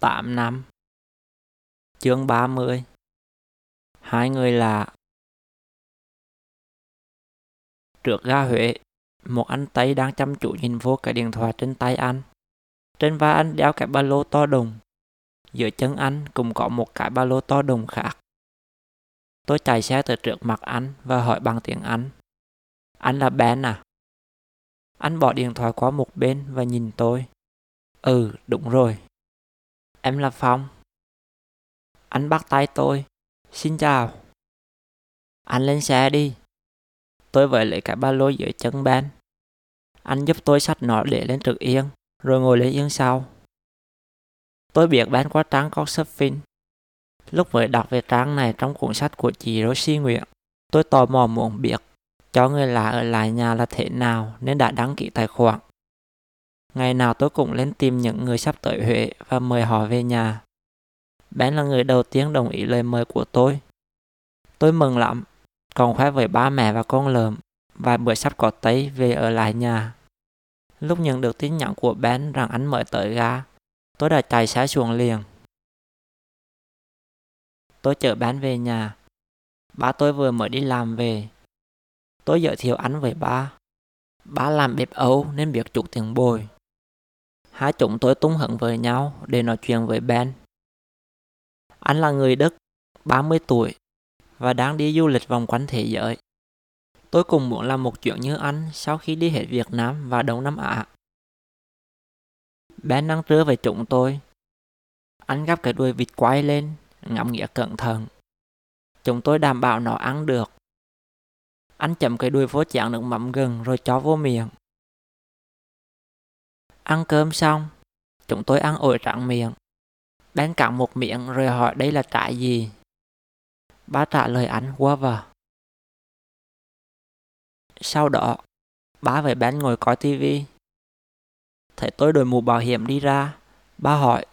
8 năm Chương 30 Hai người lạ Trước ga Huế, một anh Tây đang chăm chú nhìn vô cái điện thoại trên tay anh. Trên vai anh đeo cái ba lô to đùng. giữa chân anh cũng có một cái ba lô to đùng khác. Tôi chạy xe tới trước mặt anh và hỏi bằng tiếng Anh. Anh là Ben à? Anh bỏ điện thoại qua một bên và nhìn tôi. Ừ, đúng rồi. Em là Phong. Anh bắt tay tôi. Xin chào. Anh lên xe đi. Tôi vội lấy cái ba lô dưới chân Ben. Anh giúp tôi xách nó để lên trực yên, rồi ngồi lên yên sau. Tôi biết Ben qua trang Couchsurfing. Lúc mới đọc về trang này trong cuốn sách của chị Rosie Nguyễn, tôi tò mò muốn biết cho người lạ ở lại nhà là thế nào nên đã đăng ký tài khoản. Ngày nào tôi cũng lên tìm những người sắp tới Huế và mời họ về nhà. Bén là người đầu tiên đồng ý lời mời của tôi. Tôi mừng lắm, còn khoe với ba mẹ và con lợm vài bữa sắp có tấy về ở lại nhà. Lúc nhận được tin nhắn của Ben rằng anh mới tới ga, tôi đã chạy xe xuống liền. Tôi chở Ben về nhà. Ba tôi vừa mới đi làm về. Tôi giới thiệu anh với ba. Ba làm bếp Âu nên biết chút tiền bồi. Hai chúng tôi tung hận với nhau để nói chuyện với Ben. Anh là người Đức, 30 tuổi và đang đi du lịch vòng quanh thế giới. Tôi cũng muốn làm một chuyện như anh sau khi đi hết Việt Nam và Đông Nam Á. Ben đang trưa về chúng tôi. Anh gắp cái đuôi vịt quay lên, ngắm nghĩa cẩn thận. Chúng tôi đảm bảo nó ăn được. Anh chậm cái đuôi vô chén nước mắm gừng rồi cho vô miệng. Ăn cơm xong, chúng tôi ăn ổi trắng miệng. Đánh cắn một miệng rồi hỏi đây là trại gì. Ba trả lời anh qua vờ. Sau đó, ba với Ben ngồi coi tivi. Thấy tôi đội mũ bảo hiểm đi ra, ba hỏi.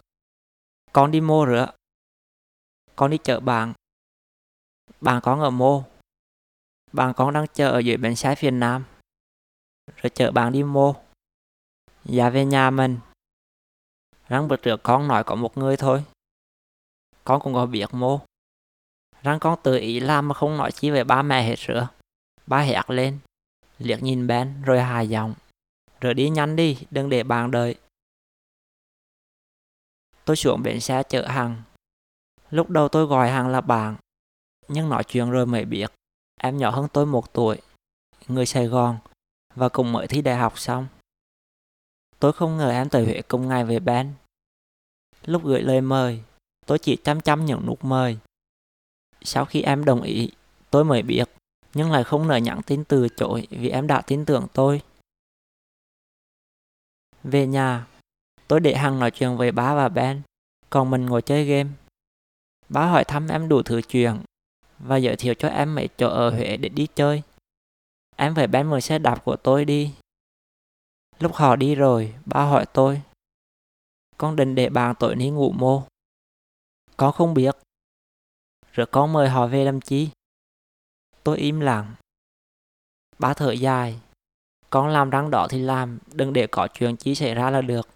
Con đi mua rửa. Con đi chợ bạn. Bạn con ở mô. Bạn con đang chờ ở dưới bến xe phiền Nam. Rồi chở bạn đi mô. Dạ về nhà mình. Răng bữa trước con nói có một người thôi. Con cũng có biết mô. Răng con tự ý làm mà không nói chi về ba mẹ hết sữa. Ba hét lên, liếc nhìn Ben rồi hài giọng. Rồi đi nhanh đi, đừng để bạn đợi. Tôi xuống bến xe chở hàng. Lúc đầu tôi gọi hàng là bạn, nhưng nói chuyện rồi mới biết. Em nhỏ hơn tôi một tuổi, người Sài Gòn, và cùng mới thi đại học xong. Tôi không ngờ em tới Huế cùng ngày với Ben. Lúc gửi lời mời, tôi chỉ chăm chăm những nút mời. Sau khi em đồng ý, tôi mới biết, nhưng lại không nỡ nhắn tin từ chối vì em đã tin tưởng tôi. Về nhà, tôi để Hằng nói chuyện với ba và Ben, còn mình ngồi chơi game. Ba hỏi thăm em đủ thứ chuyện và giới thiệu cho em mấy chỗ ở Huế để đi chơi. Em phải Ben mời xe đạp của tôi đi. Lúc họ đi rồi, ba hỏi tôi. Con định để bạn tội ní ngủ mô. Con không biết. Rồi con mời họ về làm chi? Tôi im lặng. Ba thở dài. Con làm răng đỏ thì làm, đừng để có chuyện chi xảy ra là được.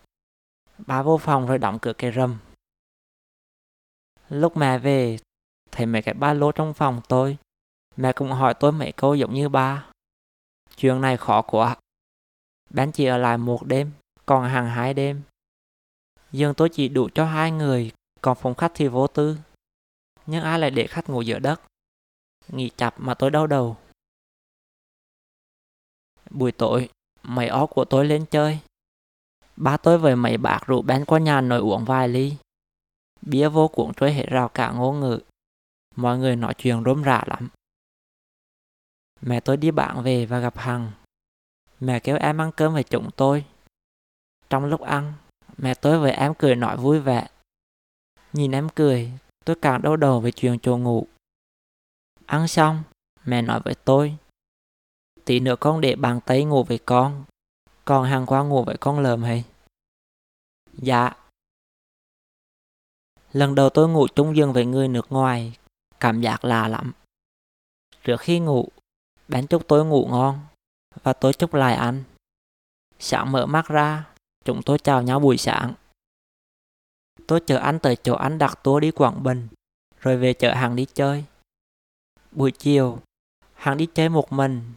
Ba vô phòng rồi đóng cửa cái rầm. Lúc mẹ về, thấy mấy cái ba lô trong phòng tôi. Mẹ cũng hỏi tôi mấy câu giống như ba. Chuyện này khó quá. Bán chỉ ở lại một đêm, còn hàng hai đêm. giường tôi chỉ đủ cho hai người, còn phòng khách thì vô tư. Nhưng ai lại để khách ngủ giữa đất? Nghỉ chập mà tôi đau đầu. Buổi tối, mấy ó của tôi lên chơi. Ba tôi với mấy bạc rủ bán qua nhà nội uống vài ly. Bia vô cuộn trôi hết rào cả ngôn ngữ. Mọi người nói chuyện rôm rả lắm. Mẹ tôi đi bạn về và gặp Hằng. Mẹ kêu em ăn cơm với chúng tôi. Trong lúc ăn, mẹ tôi với em cười nói vui vẻ. Nhìn em cười, tôi càng đau đầu về chuyện chỗ ngủ. Ăn xong, mẹ nói với tôi. Tí nữa con để bàn tay ngủ với con, còn hàng qua ngủ với con lờm hay? Dạ. Lần đầu tôi ngủ chung giường với người nước ngoài, cảm giác lạ lắm. Trước khi ngủ, bạn chúc tôi ngủ ngon, và tôi chúc lại anh. Sáng mở mắt ra, chúng tôi chào nhau buổi sáng. Tôi chở anh tới chỗ anh đặt tour đi Quảng Bình, rồi về chở hàng đi chơi. Buổi chiều, hàng đi chơi một mình.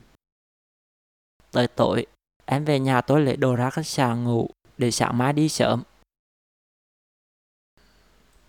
Tới tối, em về nhà tôi lấy đồ ra khách sạn ngủ để sáng mai đi sớm.